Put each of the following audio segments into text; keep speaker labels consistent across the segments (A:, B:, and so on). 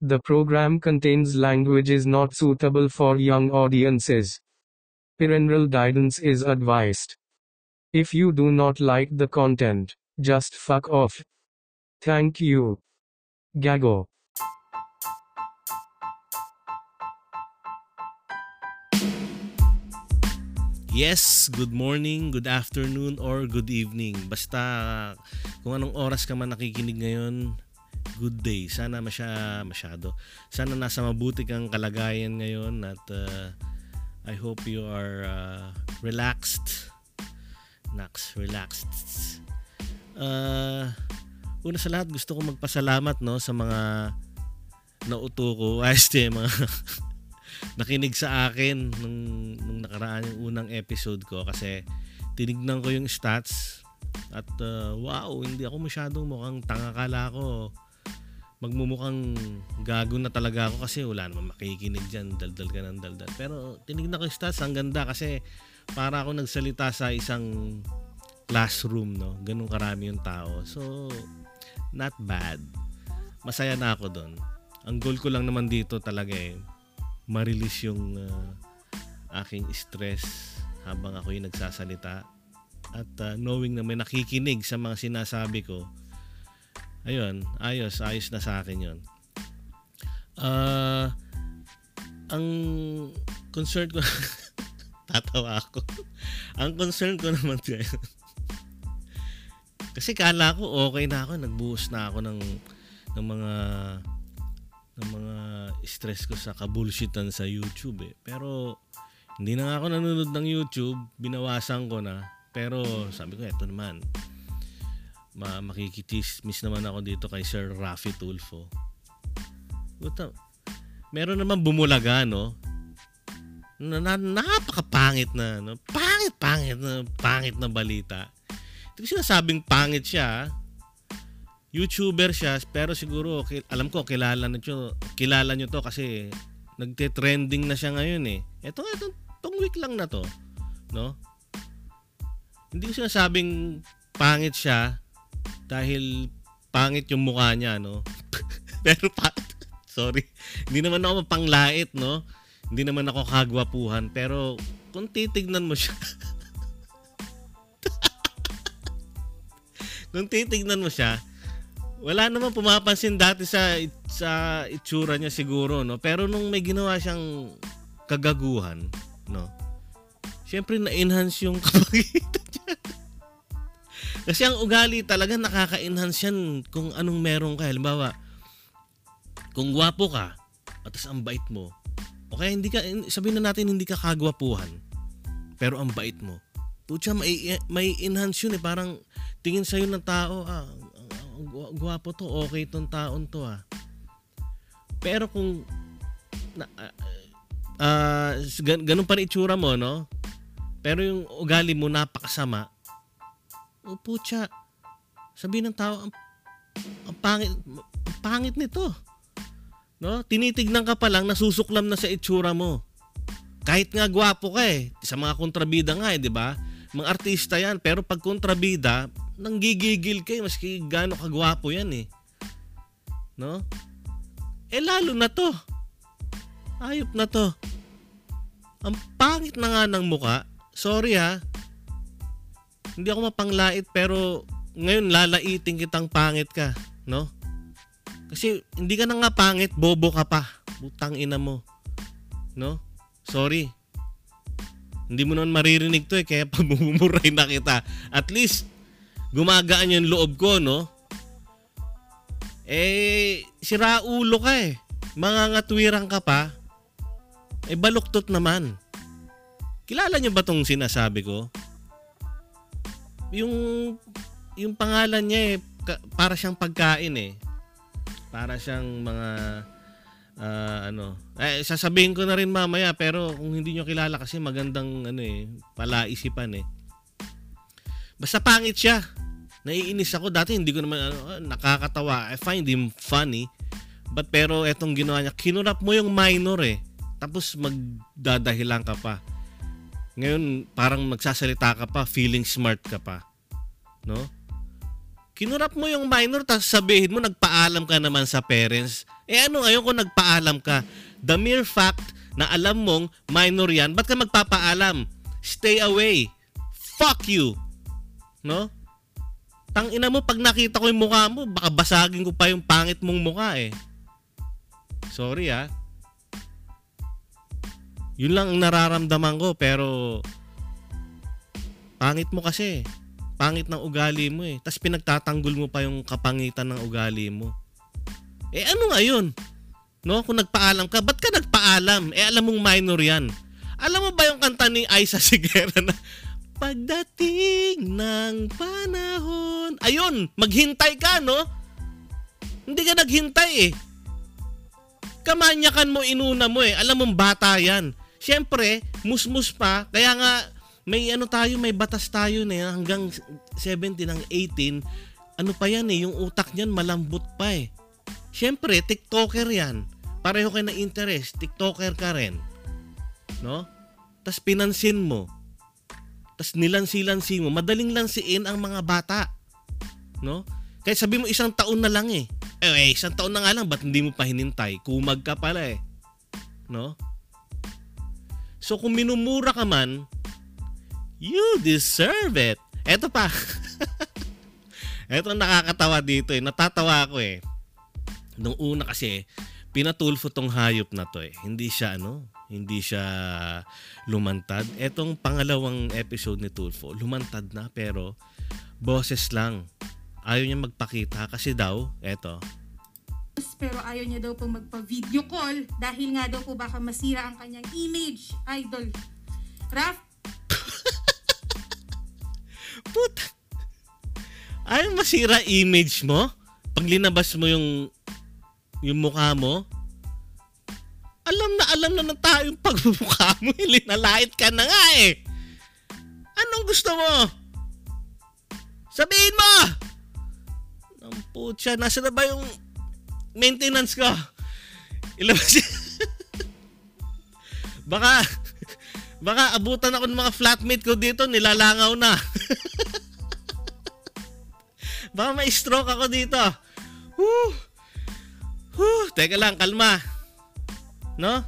A: The program contains languages not suitable for young audiences. Parental guidance is advised. If you do not like the content, just fuck off. Thank you. Gago.
B: Yes, good morning, good afternoon, or good evening. Basta kung anong oras ka man nakikinig ngayon, good day. Sana masya, masyado. Sana nasa mabuti kang kalagayan ngayon at uh, I hope you are uh, relaxed. Nax, relaxed. Uh, una sa lahat, gusto ko magpasalamat no, sa mga nauto ko. Ayos mga nakinig sa akin nung, nung nakaraan yung unang episode ko kasi tinignan ko yung stats at uh, wow, hindi ako masyadong mukhang tanga kala ko magmumukhang gago na talaga ako kasi wala naman makikinig dyan, daldal ka ng daldal. Pero tinignan ko yung stats, ang ganda kasi para ako nagsalita sa isang classroom, no? Ganun karami yung tao. So, not bad. Masaya na ako doon. Ang goal ko lang naman dito talaga eh, ma-release yung uh, aking stress habang ako yung nagsasalita. At uh, knowing na may nakikinig sa mga sinasabi ko ayun ayos ayos na sa akin yon uh, ang concern ko tatawa ako. Ang concern ko naman ngayon kasi kala ko okay na ako nagbuhos na ako ng ng mga ng mga stress ko sa kabulshitan sa YouTube eh. Pero hindi na nga ako nanonood ng YouTube, binawasan ko na. Pero sabi ko, eto naman. Ma makikitis-miss naman ako dito kay Sir Rafi Tulfo. Buta, meron naman bumulaga, no? Na, na, napakapangit na, no? Pangit, pangit na, pangit na balita. Hindi ko sinasabing pangit siya, YouTuber siya, pero siguro alam ko kilala niyo, kilala niyo to kasi nagte-trending na siya ngayon eh. Ito nga itong, itong week lang na to, no? Hindi ko sinasabing pangit siya dahil pangit yung mukha niya, no? pero pa sorry, hindi naman ako mapanglait, no? Hindi naman ako kagwapuhan, pero kung titignan mo siya kung titignan mo siya, wala naman pumapansin dati sa sa itsura niya siguro no? Pero nung may ginawa siyang kagaguhan no? Syempre na-enhance yung kapagitan niya. Kasi ang ugali talaga nakaka-enhance yan kung anong meron ka. Halimbawa kung gwapo ka at ang bait mo. Okay hindi ka sabihin na natin hindi ka kagwapuhan pero ang bait mo. Pucha, may, may enhance yun eh. Parang tingin sa'yo ng tao, ah, gwapo to, okay tong taon to ah. Pero kung na, uh, uh, gan- ganun pa rin itsura mo, no? Pero yung ugali mo napakasama, o oh, putya, sabi ng tao, ang, ang pangit, ang pangit nito. No? Tinitignan ka pa lang, nasusuklam na sa itsura mo. Kahit nga gwapo ka eh. Sa mga kontrabida nga eh, di ba? Mga artista yan. Pero pag kontrabida, nang gigigil kayo maski gaano kagwapo yan eh. No? Eh lalo na to. Ayop na to. Ang pangit na nga ng muka. Sorry ha. Hindi ako mapanglait pero ngayon lalaitin kitang pangit ka. No? Kasi hindi ka na nga pangit, bobo ka pa. Butang ina mo. No? Sorry. Hindi mo naman maririnig to eh, kaya pamumuray na kita. At least, gumagaan yung loob ko, no? Eh, sira ulo ka eh. Mga ngatwirang ka pa. Eh, baluktot naman. Kilala niyo ba tong sinasabi ko? Yung, yung pangalan niya eh, para siyang pagkain eh. Para siyang mga, uh, ano, eh, sasabihin ko na rin mamaya pero kung hindi niyo kilala kasi magandang ano eh, palaisipan eh. Basta pangit siya naiinis ako. Dati hindi ko naman ano, nakakatawa. I find him funny. But pero etong ginawa niya, kinurap mo yung minor eh. Tapos magdadahilan ka pa. Ngayon, parang magsasalita ka pa, feeling smart ka pa. No? Kinurap mo yung minor, tapos sabihin mo, nagpaalam ka naman sa parents. Eh ano ngayon kung nagpaalam ka? The mere fact na alam mong minor yan, ba't ka magpapaalam? Stay away. Fuck you. No? Tang ina mo, pag nakita ko yung mukha mo, baka basagin ko pa yung pangit mong mukha eh. Sorry ah. Yun lang ang nararamdaman ko pero pangit mo kasi. Pangit ng ugali mo eh. Tapos pinagtatanggol mo pa yung kapangitan ng ugali mo. Eh ano nga yun? No? Kung nagpaalam ka, ba't ka nagpaalam? Eh alam mong minor yan. Alam mo ba yung kanta ni Aiza Sigera na Pagdating ng panahon. Ayun, maghintay ka, no? Hindi ka naghintay eh. Kamanyakan mo, inuna mo eh. Alam mong bata yan. Siyempre, musmus pa. Kaya nga, may ano tayo, may batas tayo na hanggang 17 ng 18. Ano pa yan eh, yung utak niyan malambot pa eh. Siyempre, TikToker yan. Pareho kayo na interest, TikToker ka rin. No? Tapos pinansin mo. Tapos nilansi-lansi mo. Madaling lansiin ang mga bata. No? Kaya sabi mo isang taon na lang eh. Eh, eh isang taon na nga lang, ba't hindi mo pa hinintay? Kumag ka pala eh. No? So kung minumura ka man, you deserve it. Eto pa. Eto nakakatawa dito eh. Natatawa ako eh. Nung una kasi, pinatulfo tong hayop na to eh. Hindi siya ano, hindi siya lumantad. Etong pangalawang episode ni Tulfo, lumantad na pero boses lang. Ayaw niya magpakita kasi daw, eto,
C: pero ayaw niya daw po magpa-video call dahil nga daw po baka masira ang kanyang image, idol. Raf?
B: Puta. Ayaw masira image mo? Pag linabas mo yung yung mukha mo? Alam na alam na ng tao yung pagmumukha mo. Linalait ka na nga eh. Anong gusto mo? Sabihin mo! Ang putya, nasa na ba yung maintenance ko. Ilabas baka, baka abutan ako ng mga flatmate ko dito, nilalangaw na. baka may stroke ako dito. Whew. Whew. Teka lang, kalma. No?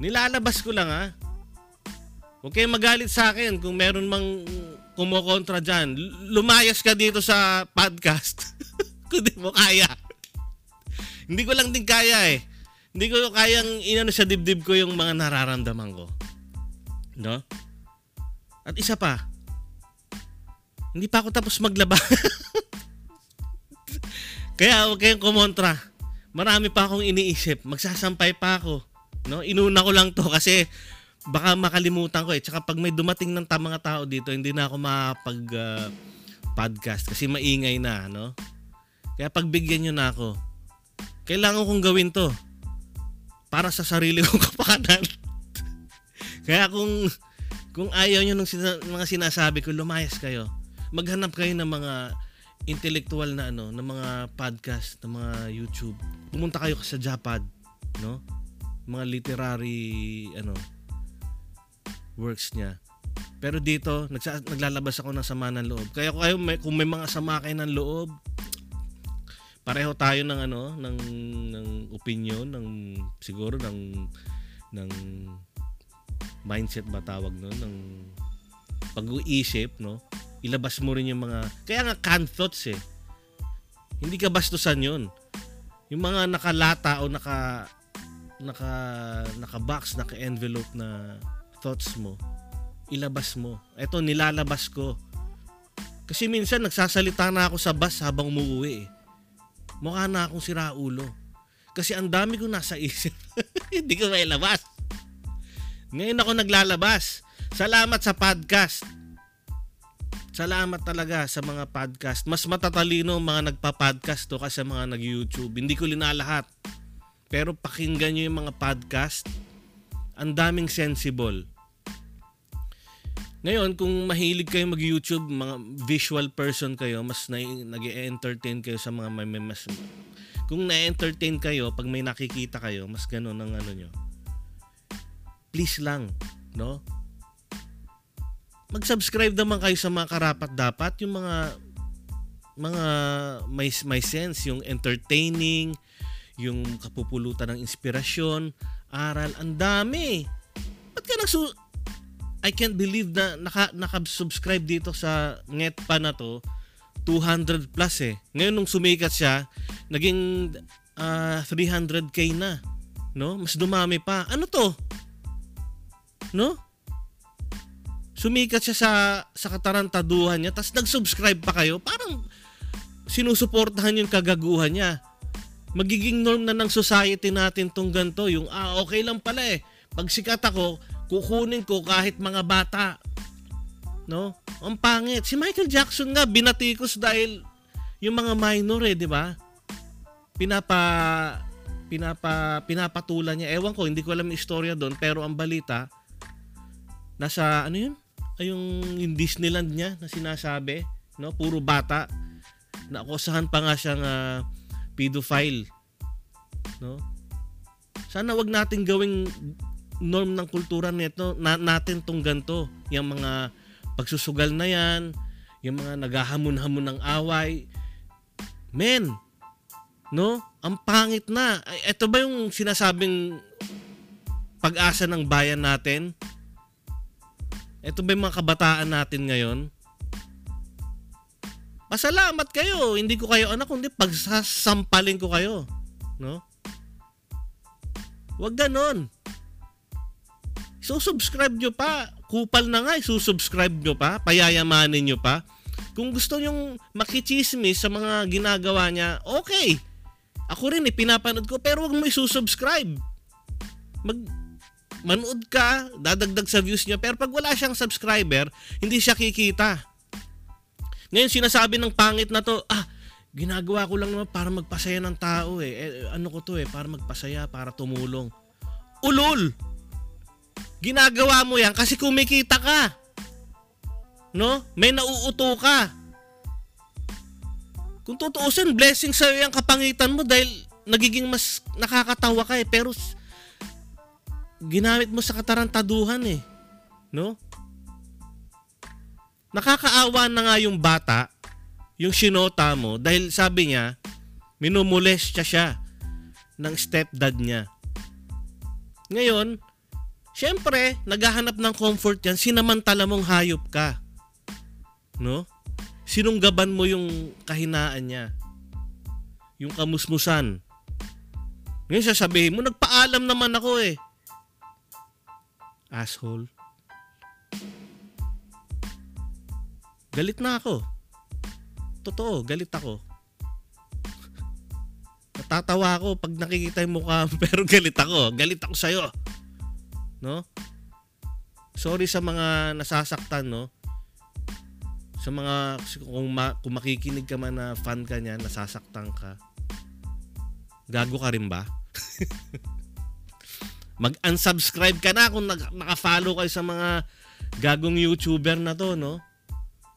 B: Nilalabas ko lang ha. Huwag kayong magalit sa akin kung meron mang kumukontra dyan. Lumayas ka dito sa podcast. kung di mo kaya. Hindi ko lang din kaya eh. Hindi ko kayang inano sa dibdib ko yung mga nararamdaman ko. No? At isa pa, hindi pa ako tapos maglaba. Kaya huwag kayong kumontra. Marami pa akong iniisip. Magsasampay pa ako. No? Inuna ko lang to kasi baka makalimutan ko eh. Tsaka pag may dumating ng mga tao dito, hindi na ako makapag uh, podcast kasi maingay na, no? Kaya pagbigyan nyo na ako kailangan kong gawin to para sa sarili kong kapakanan. Kaya kung kung ayaw nyo ng sina, mga sinasabi ko, lumayas kayo. Maghanap kayo ng mga intellectual na ano, ng mga podcast, ng mga YouTube. Pumunta kayo sa Japad, no? Mga literary ano works niya. Pero dito, nagsa, naglalabas ako ng sama ng loob. Kaya kung, kayo, may, kung may mga sama kayo ng loob, pareho tayo ng ano ng ng opinion ng siguro ng ng mindset ba tawag no ng pag-uisip no ilabas mo rin yung mga kaya nga canned thoughts eh hindi ka bastusan yun yung mga nakalata o naka naka naka box naka envelope na thoughts mo ilabas mo eto nilalabas ko kasi minsan nagsasalita na ako sa bus habang umuwi eh mukha na akong siraulo. Kasi ang dami ko nasa isip. Hindi ko mailabas. Ngayon ako naglalabas. Salamat sa podcast. Salamat talaga sa mga podcast. Mas matatalino ang mga nagpa-podcast to kasi mga nag-YouTube. Hindi ko linalahat. Pero pakinggan nyo yung mga podcast. Ang daming sensible. Ngayon, kung mahilig kayo mag-YouTube, mga visual person kayo, mas na, nag-entertain kayo sa mga may, may mas kung na-entertain kayo pag may nakikita kayo, mas ganoon ang ano nyo. Please lang, no? Mag-subscribe naman kayo sa mga karapat dapat yung mga mga may may sense yung entertaining yung kapupulutan ng inspirasyon aral. Ang dami. Ba't ka nagsu I can't believe na naka, naka-subscribe dito sa NetPa na to 200 plus eh. Ngayon nung sumikat siya naging ah, 300k na no? Mas dumami pa. Ano to? No sumikat siya sa sa katarantaduhan niya tapos nag-subscribe pa kayo parang sinusuportahan yung kagaguhan niya. Magiging norm na ng society natin tong ganto yung ah okay lang pala eh. Pag sikat ako kukunin ko kahit mga bata. No? Ang pangit. Si Michael Jackson nga binatikos dahil yung mga minor eh di ba? Pinapa pinapa pinapatulan niya. Ewan ko hindi ko alam yung istorya doon pero ang balita nasa ano yun yung, yung Disneyland niya na sinasabi no? Puro bata. Naakusahan pa nga siyang ah, pedophile no? Sana wag nating gawing norm ng kultura nito na, natin tong ganto yung mga pagsusugal na yan yung mga naghahamon-hamon ng away. Men no? Ang pangit na. Ito ba yung sinasabing pag-asa ng bayan natin ito ba yung mga kabataan natin ngayon? Pasalamat kayo. Hindi ko kayo anak, kundi pagsasampalin ko kayo. No? Huwag ganon. Susubscribe nyo pa. Kupal na nga, susubscribe nyo pa. Payayamanin nyo pa. Kung gusto nyong makichismis sa mga ginagawa niya, okay. Ako rin eh, pinapanood ko, pero huwag mo isusubscribe. Mag, manood ka, dadagdag sa views niya, pero pag wala siyang subscriber, hindi siya kikita. Ngayon sinasabi ng pangit na to, ah, ginagawa ko lang naman para magpasaya ng tao eh. eh ano ko to eh, para magpasaya, para tumulong. Ulol! Ginagawa mo yan kasi kumikita ka. No? May nauuto ka. Kung tutuusin, blessing sa'yo yung kapangitan mo dahil nagiging mas nakakatawa ka eh. Pero ginamit mo sa katarantaduhan eh. No? Nakakaawa na nga yung bata, yung sinota mo, dahil sabi niya, minumulestya siya ng stepdad niya. Ngayon, syempre, naghahanap ng comfort yan, sinamantala mong hayop ka. No? Sinunggaban mo yung kahinaan niya. Yung kamusmusan. Ngayon sasabihin mo, nagpaalam naman ako eh. Asshole. Galit na ako. Totoo, galit ako. Natatawa ako pag nakikita yung mukha pero galit ako. Galit ako sa'yo. No? Sorry sa mga nasasaktan, no? Sa mga, kung, ma, kung makikinig ka man na fan ka niya, nasasaktan ka. Gago ka rin ba? Mag-unsubscribe ka na kung nag- nakafollow kayo sa mga gagong YouTuber na to, no?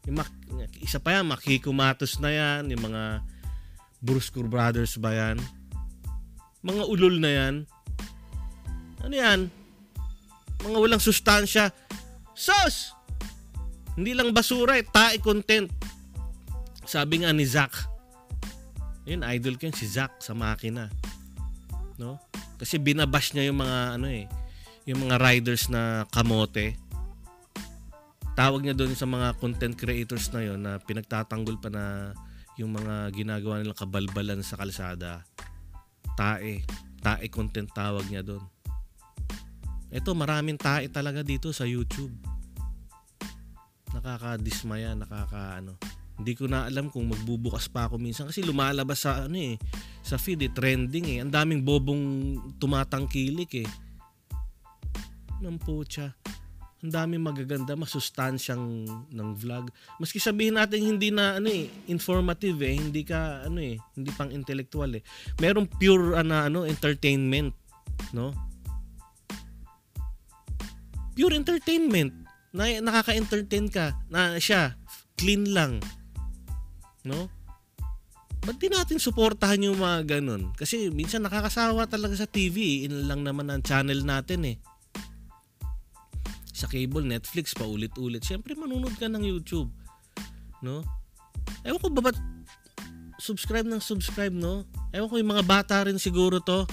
B: Yung mak- isa pa yan, Makiko Matos na yan, yung mga Brusco Brothers ba yan? Mga ulol na yan. Ano yan? Mga walang sustansya. Sos! Hindi lang basura eh, tae content. Sabi nga ni Zach. Yun, idol ko yun, si Zach sa makina. No? Kasi binabash niya yung mga ano eh, yung mga riders na kamote tawag niya doon sa mga content creators na yon na pinagtatanggol pa na yung mga ginagawa nilang kabalbalan sa kalsada. Tae. Tae content tawag niya doon. Ito, maraming tae talaga dito sa YouTube. Nakakadismaya, nakaka ano. Hindi ko na alam kung magbubukas pa ako minsan kasi lumalabas sa ano eh, sa feed eh, trending eh. Ang daming bobong tumatangkilik eh. Nang putya ang dami magaganda, masustansyang ng vlog. Maski sabihin natin hindi na ano eh, informative eh, hindi ka ano eh, hindi pang intellectual eh. Merong pure ana ano, entertainment, no? Pure entertainment. Na nakaka-entertain ka na siya clean lang. No? Ba't di natin suportahan yung mga ganun? Kasi minsan nakakasawa talaga sa TV. In lang naman ang channel natin eh sa cable, Netflix, paulit-ulit. Siyempre, manunod ka ng YouTube. No? Ewan ko ba ba't subscribe ng subscribe, no? Ewan ko yung mga bata rin siguro to.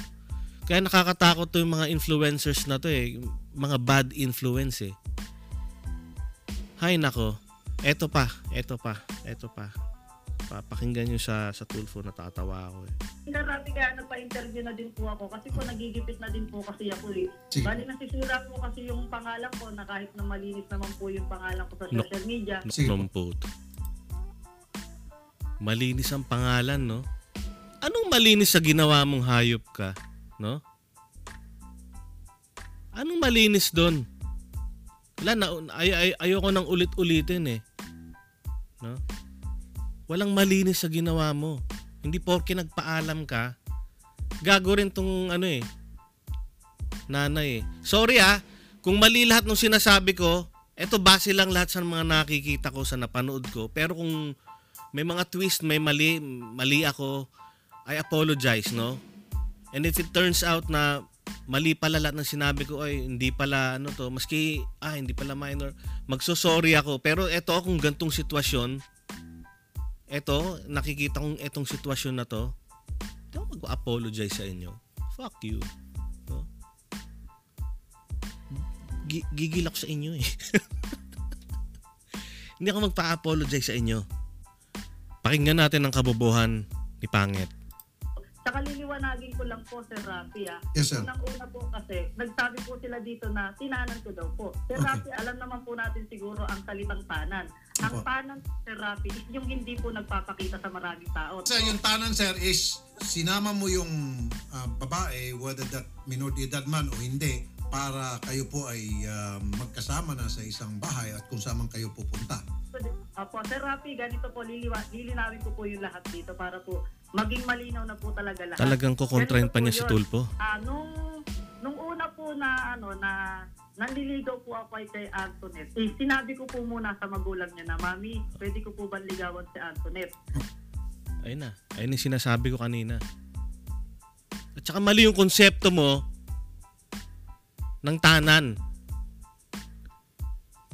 B: Kaya nakakatakot to yung mga influencers na to eh. Mga bad influence eh. Hay nako. Eto pa, eto pa, eto pa. Papakinggan nyo sa, sa Tulfo, natatawa ako eh.
D: Marami kaya nagpa-interview na din po ako kasi po nagigipit na din po kasi ako eh.
E: Sige.
D: Bali nasisira po kasi yung pangalan ko na kahit na malinis naman po yung pangalan ko sa
B: No.
D: social media.
E: Sige po.
B: Numpot. Malinis ang pangalan, no? Anong malinis sa ginawa mong hayop ka, no? Anong malinis doon? Wala na, ay, ay, ayoko nang ulit-ulitin eh. No? Walang malinis sa ginawa mo. Hindi porke nagpaalam ka, gago rin tong ano eh, nanay eh. Sorry ah, kung mali lahat ng sinasabi ko, eto base lang lahat sa mga nakikita ko sa napanood ko. Pero kung may mga twist, may mali, mali ako, I apologize, no? And if it turns out na mali pala lahat ng sinabi ko, ay hindi pala ano to, maski, ah, hindi pala minor, magsosorry ako. Pero eto akong gantong sitwasyon, eto, nakikita kong etong sitwasyon na to, hindi ako mag-apologize sa inyo. Fuck you. No? Gi- gigil ako sa inyo eh. hindi ako magpa-apologize sa inyo. Pakinggan natin ang kabobohan ni Pangit.
D: Saka liliwanagin ko lang po, Sir Rafi ah.
E: Yes, sir.
D: Unang-una po kasi, nagsabi po sila dito na tinanan ko daw po. Sir
E: Okay.
D: Rafi, alam naman po natin siguro ang salitang tanan. Ang
E: Opo.
D: tanan, Sir Rafi, is yung hindi po nagpapakita sa maraming tao.
E: Sir, yung tanan, sir, is sinama mo yung ah, babae, whether that minor de edad man o hindi, para kayo po ay ah, magkasama na sa isang bahay at kung saan man kayo pupunta.
D: Apo, Sir Rafi, ganito po, liliwa, lilinawin ko po yung lahat dito para po maging malinaw na po talaga lahat.
B: Talagang kukontrahin pa niya si. Tulpo.
D: Ah, nung, nung una po na, ano, na nanliligaw po ako kay Antoinette, eh, sinabi ko po muna sa magulang niya na, Mami, pwede ko po ba ligawan si Antoinette?
B: Ayun na. Ayun yung sinasabi ko kanina. At saka mali yung konsepto mo ng tanan.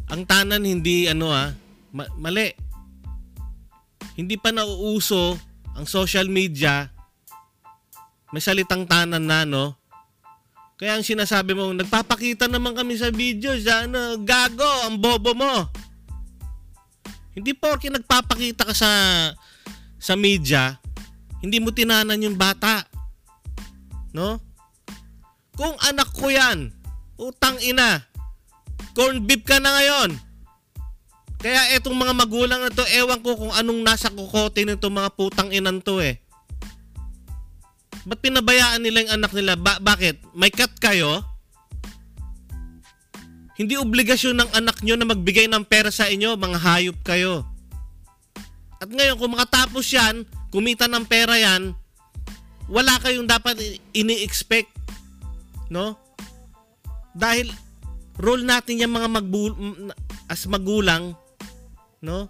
B: Ang tanan hindi ano ah, ma- mali. Hindi pa nauuso ang social media. May salitang tanan na no. Kaya ang sinasabi mo, nagpapakita naman kami sa video sa ano, gago, ang bobo mo. Hindi porke nagpapakita ka sa sa media, hindi mo tinanan yung bata. No? Kung anak ko yan, utang ina, corn beef ka na ngayon. Kaya etong mga magulang na to, ewan ko kung anong nasa kukote nito mga putang inan to eh. Ba't pinabayaan nila yung anak nila? Ba- bakit? May cut kayo? Hindi obligasyon ng anak nyo na magbigay ng pera sa inyo, mga hayop kayo. At ngayon, kung makatapos yan, kumita ng pera yan, wala kayong dapat ini-expect. No? Dahil role natin yung mga magbul- as magulang, no?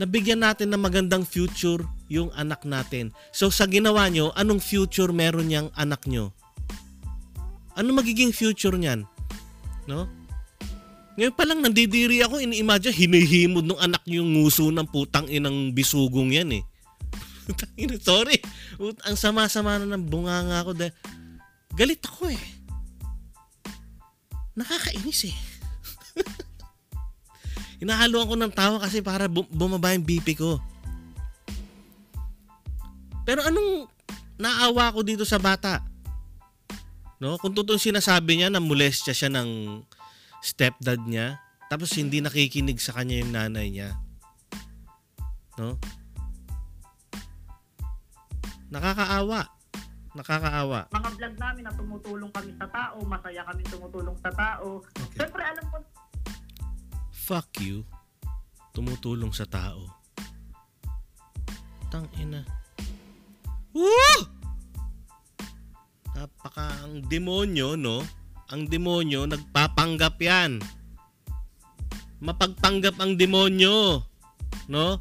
B: Nabigyan natin ng magandang future yung anak natin. So sa ginawa nyo, anong future meron niyang anak nyo? Ano magiging future niyan? No? Ngayon pa lang nandidiri ako, ini-imagine, hinihimod ng anak yung nguso ng putang inang bisugong yan eh. Sorry. Ang sama-sama na ng bunganga ako dahil galit ako eh. Nakakainis eh. Hinahaluan ko ng tawa kasi para bu- bumaba yung BP ko. Pero anong naawa ko dito sa bata? No? Kung totoo sinasabi niya na molestya siya ng stepdad niya, tapos hindi nakikinig sa kanya yung nanay niya. No? Nakakaawa. Nakakaawa.
D: Mga vlog namin na tumutulong kami sa tao, masaya kami tumutulong sa tao.
E: Okay.
D: Siyempre, alam ko,
B: Fuck you. Tumutulong sa tao. Tang ina. Woo! Napaka ang demonyo, no? Ang demonyo, nagpapanggap yan. Mapagpanggap ang demonyo. No?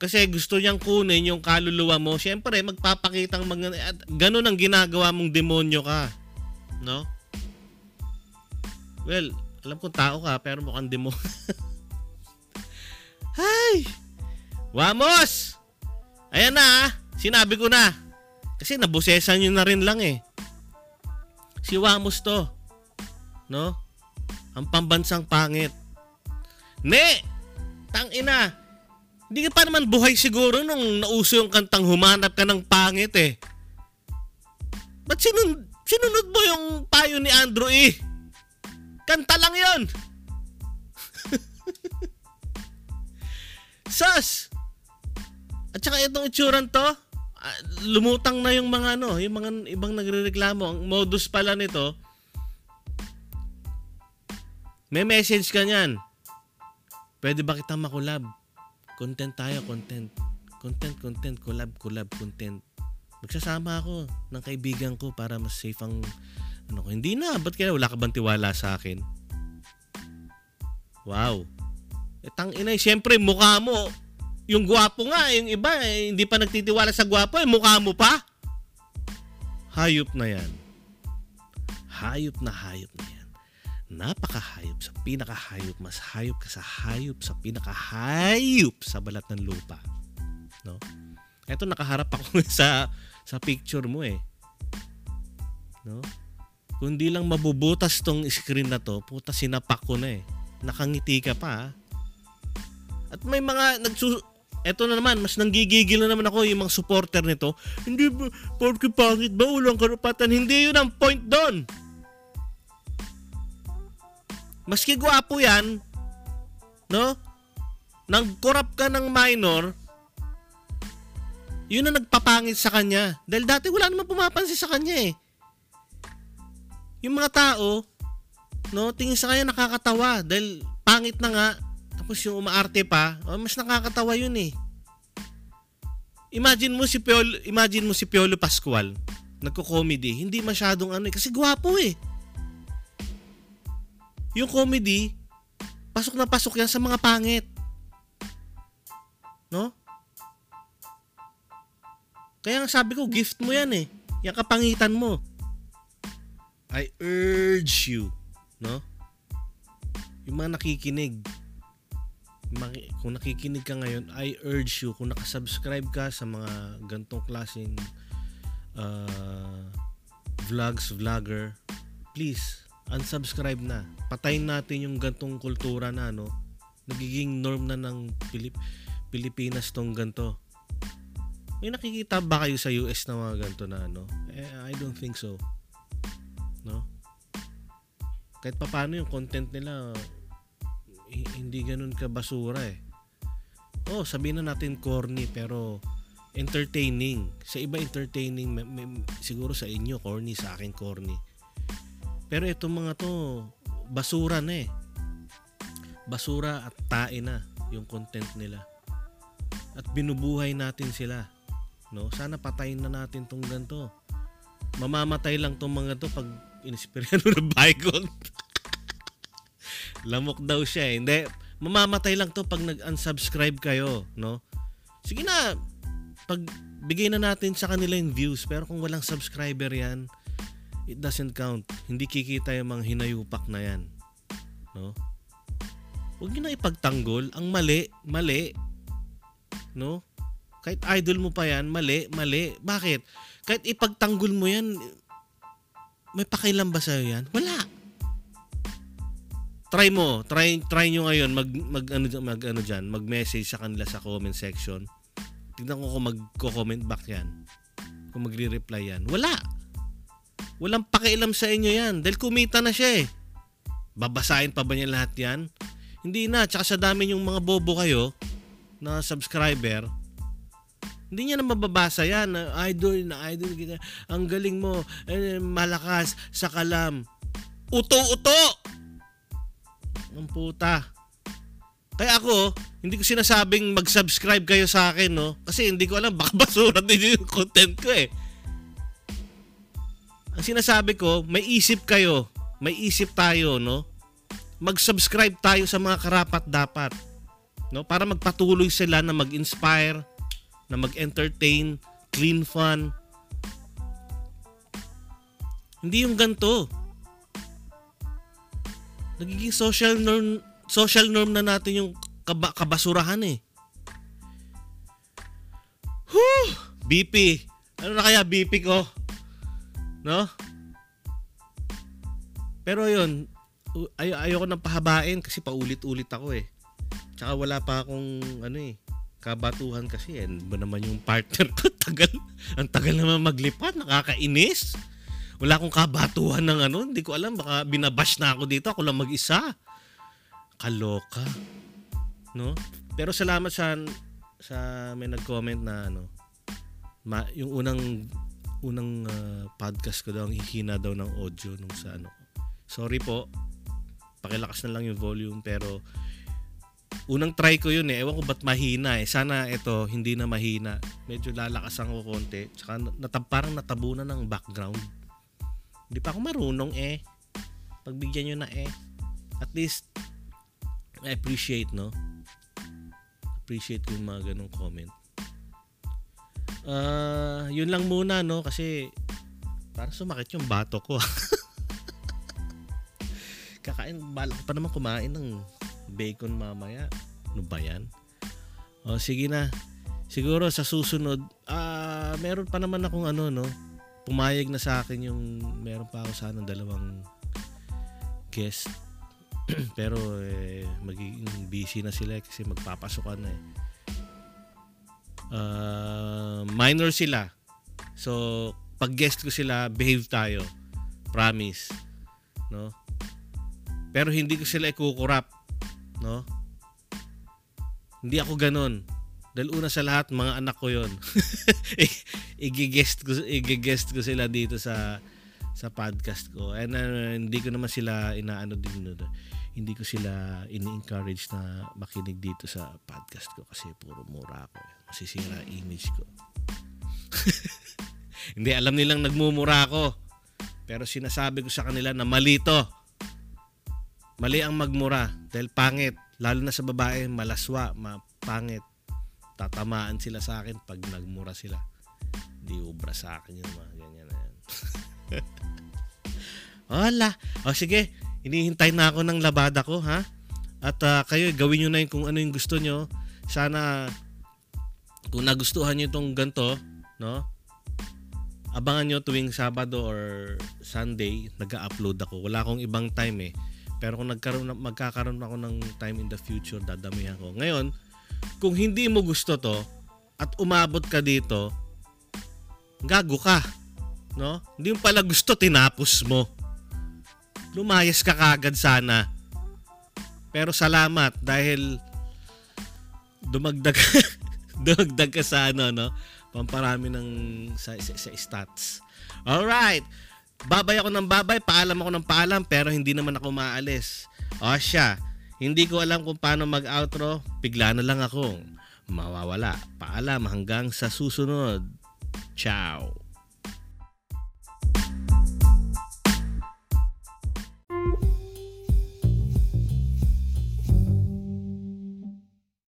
B: Kasi gusto niyang kunin yung kaluluwa mo. Siyempre, magpapakitang mga... At ganun ang ginagawa mong demonyo ka. No? Well, alam kong tao ka, pero mukhang demo. Hay! Wamos! Ayan na ah. Sinabi ko na. Kasi nabusesan nyo na rin lang eh. Si Wamos to. No? Ang pambansang pangit. Ne! Tang ina. Hindi ka pa naman buhay siguro nung nauso yung kantang humanap ka ng pangit eh. Ba't sinun sinunod mo yung payo ni Andrew eh? Kanta lang yon. Sus! At saka itong itsuran to, ah, lumutang na yung mga ano, yung mga ibang nagrereklamo. Ang modus pala nito, may message ka niyan. Pwede ba kita makulab? Content tayo, content. Content, content, collab, collab, content. Magsasama ako ng kaibigan ko para mas safe ang ano ko. Hindi na, ba't kaya wala ka bang tiwala sa akin? Wow. Eh, tang ina, syempre mukha mo. Yung gwapo nga, yung iba, eh, hindi pa nagtitiwala sa gwapo, eh, mukha mo pa. Hayop na yan. Hayop na hayop na yan. Napakahayop sa pinakahayop. Mas hayop ka sa hayop sa pinakahayop sa balat ng lupa. No? Eto nakaharap ako sa sa picture mo eh. No? Kundi lang mabubutas tong screen na to, puta sinapak ko na eh. Nakangiti ka pa. ah. At may mga nagsu Eto na naman, mas nanggigigil na naman ako yung mga supporter nito. Hindi ba, porke pangit ba, ulang karapatan? Hindi yun ang point doon. Maski gwapo yan, no? Nang corrupt ka ng minor, yun ang nagpapangit sa kanya. Dahil dati wala naman pumapansin sa kanya eh. Yung mga tao, no, tingin sa kanya nakakatawa dahil pangit na nga. Tapos yung umaarte pa, oh, mas nakakatawa yun eh. Imagine mo si Piolo, imagine mo si Piolo Pascual, nagko-comedy, hindi masyadong ano eh, kasi gwapo eh. Yung comedy, pasok na pasok yan sa mga pangit. No? Kaya nga sabi ko, gift mo yan eh. Yung kapangitan mo. I urge you, no? Yung mga nakikinig, kung nakikinig ka ngayon, I urge you, kung nakasubscribe ka sa mga gantong klaseng uh, vlogs, vlogger, please, unsubscribe na. Patayin natin yung gantong kultura na, no? Nagiging norm na ng Pilip Pilipinas tong ganto. May nakikita ba kayo sa US na mga ganto na ano? Eh, I don't think so. Kahit pa paano yung content nila hi- hindi ganun ka basura eh. Oh, sabihin na natin corny pero entertaining. Sa iba entertaining, may- may- siguro sa inyo corny, sa akin corny. Pero itong mga to, basura na eh. Basura at tae na yung content nila. At binubuhay natin sila. No? Sana patayin na natin tong ganito. Mamamatay lang tong mga to pag inispiryan mo ng Bygone. Lamok daw siya eh. Hindi, mamamatay lang to pag nag-unsubscribe kayo, no? Sige na, pag bigay na natin sa kanila yung views, pero kung walang subscriber yan, it doesn't count. Hindi kikita yung mga hinayupak na yan. No? Huwag nyo na ipagtanggol. Ang mali, mali. No? Kahit idol mo pa yan, mali, mali. Bakit? Kahit ipagtanggol mo yan, may pakialam ba sa'yo yan? Wala. Try mo, try try nyo ngayon mag mag ano mag ano diyan, mag-message sa kanila sa comment section. Tingnan ko kung magko-comment back 'yan. Kung magre-reply 'yan. Wala. Walang pakialam sa inyo 'yan dahil kumita na siya eh. Babasahin pa ba niya lahat 'yan? Hindi na, tsaka sa dami yung mga bobo kayo na subscriber, hindi niya na mababasa yan. Idol na idol kita. Ang galing mo. Eh, malakas sa kalam. Uto-uto! Ang puta. Kaya ako, hindi ko sinasabing mag-subscribe kayo sa akin, no? Kasi hindi ko alam, baka basura din yung content ko eh. Ang sinasabi ko, may isip kayo. May isip tayo, no? Mag-subscribe tayo sa mga karapat dapat. No? Para magpatuloy sila na mag-inspire, na mag-entertain, clean fun. Hindi yung ganto. Nagiging social norm social norm na natin yung kaba- kabasurahan eh. Whew! BP. Ano na kaya BP ko? No? Pero yun, u- ay ayoko nang pahabain kasi paulit-ulit ako eh. Tsaka wala pa akong ano eh, kabatuhan kasi yan ba naman yung partner ko tagal ang tagal naman maglipat nakakainis. Wala akong kabatuhan ng ano hindi ko alam baka binabash na ako dito ako lang mag-isa. Kaloka no? Pero salamat sa sa may nag-comment na ano ma, yung unang unang ah, podcast ko daw ang hihina daw ng audio nung sa ano sorry po pakilakas na lang yung volume pero unang try ko yun eh. Ewan ko ba't mahina eh. Sana ito hindi na mahina. Medyo lalakasan ko konti tsaka natab, parang natabunan ng background. Hindi pa ako marunong eh. Pagbigyan nyo na eh. At least I appreciate no? Appreciate ko yung mga ganong comment. Ah, yun lang muna no? Kasi parang sumakit yung bato ko kakain balak pa naman kumain ng bacon mamaya. Ano ba yan? O sige na. Siguro sa susunod ah meron pa naman akong ano no? Pumayag na sa akin yung meron pa ako sana dalawang guest. Pero eh, magiging busy na sila kasi magpapasokan na eh. Ah, minor sila. So pag guest ko sila behave tayo. Promise. No? Pero hindi ko sila ikukurap no? Hindi ako ganun. Dahil una sa lahat mga anak ko yon igigest ko igigest ko sila dito sa sa podcast ko. And uh, hindi ko naman sila inaano din hindi ko sila ini-encourage na makinig dito sa podcast ko kasi puro mura ako. Masisira image ko. Hindi alam nilang nagmumura ako. Pero sinasabi ko sa kanila na mali to mali ang magmura dahil pangit. Lalo na sa babae malaswa mapangit. Tatamaan sila sa akin pag nagmura sila. Di ubra sa akin yung mga ganyan na yan. Wala o sige. Inihintay na ako ng labada ko ha? At ah, kayo gawin nyo na yung kung ano yung gusto nyo. Sana kung nagustuhan nyo itong ganto no? Abangan nyo tuwing Sabado or Sunday nag-upload ako. Wala akong ibang time eh pero kung nagkaroon na- magkakaroon ako ng time in the future, dadamihan ko. Ngayon, kung hindi mo gusto to at umabot ka dito, gago ka. No? Hindi mo pala gusto, tinapos mo. Lumayas ka kagad sana. Pero salamat dahil dumagdag dumagdag ka sa ano no pamparami ng sa, sa, sa stats. All right. Babay ako ng babay, paalam ako ng paalam, pero hindi naman ako maalis. O siya, hindi ko alam kung paano mag-outro, bigla na lang ako mawawala. Paalam hanggang sa susunod. Ciao.